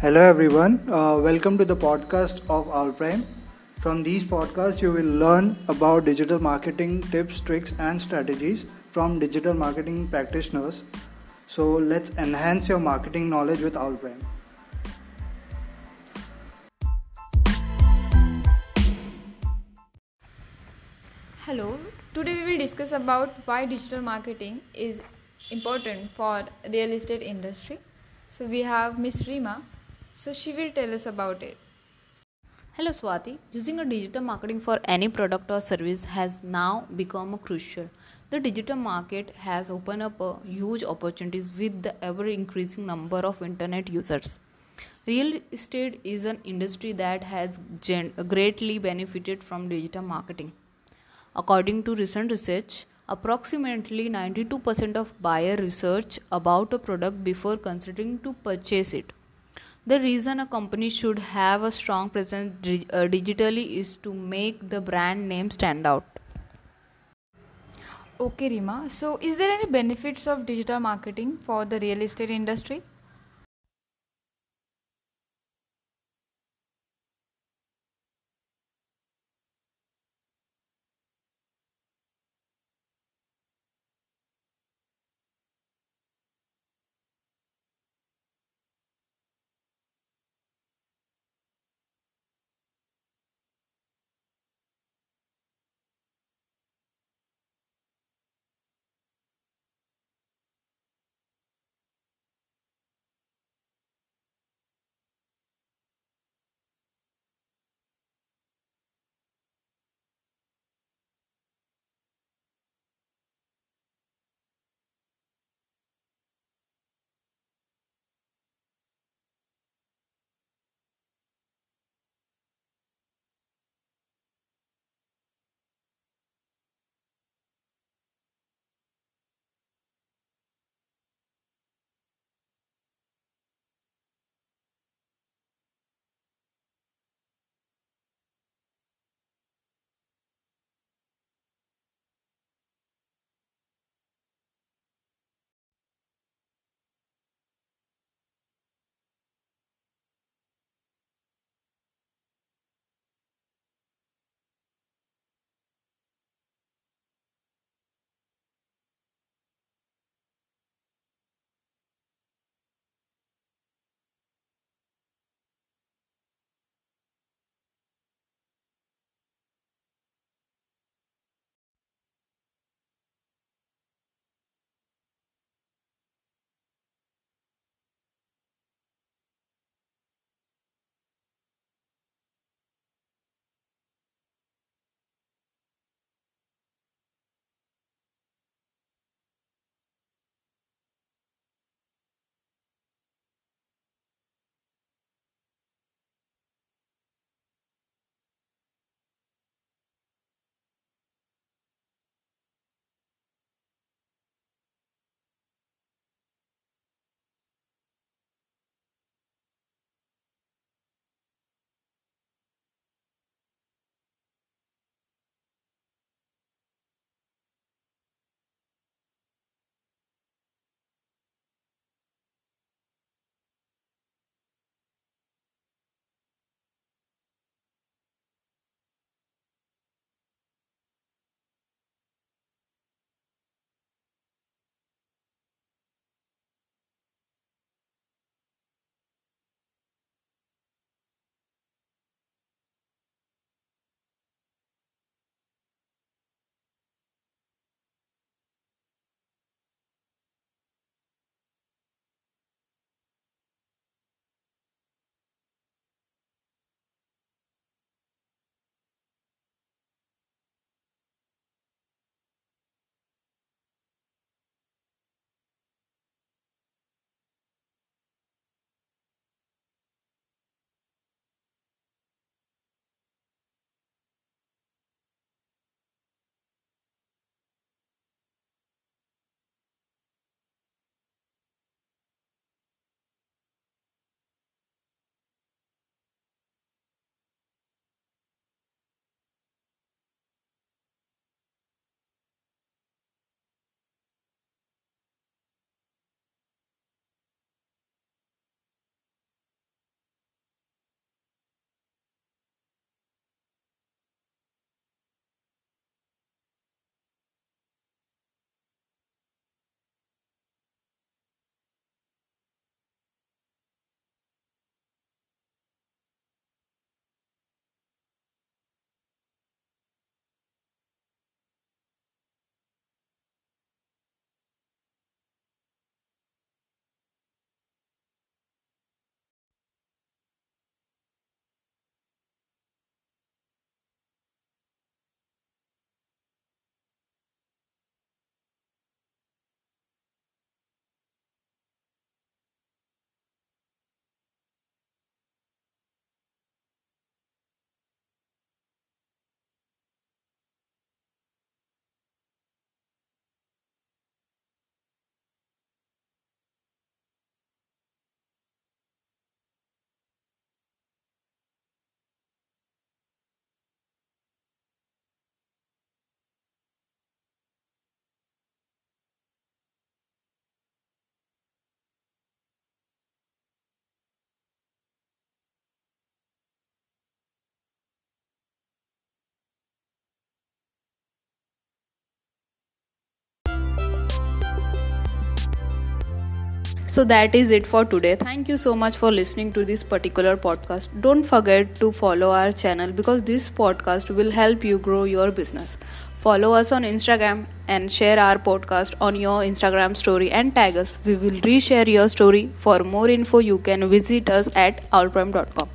Hello, everyone. Uh, welcome to the podcast of Owl Prime. From these podcasts, you will learn about digital marketing tips, tricks, and strategies from digital marketing practitioners. So, let's enhance your marketing knowledge with Owl Prime. Hello, today we will discuss about why digital marketing is important for real estate industry. So we have Miss Rima, so she will tell us about it. Hello Swati, using a digital marketing for any product or service has now become crucial. The digital market has opened up huge opportunities with the ever increasing number of internet users. Real estate is an industry that has gen- greatly benefited from digital marketing. According to recent research, approximately 92% of buyer research about a product before considering to purchase it. The reason a company should have a strong presence uh, digitally is to make the brand name stand out. Okay, Rima. So, is there any benefits of digital marketing for the real estate industry? So that is it for today. Thank you so much for listening to this particular podcast. Don't forget to follow our channel because this podcast will help you grow your business. Follow us on Instagram and share our podcast on your Instagram story and tag us. We will reshare your story. For more info, you can visit us at owlprime.com.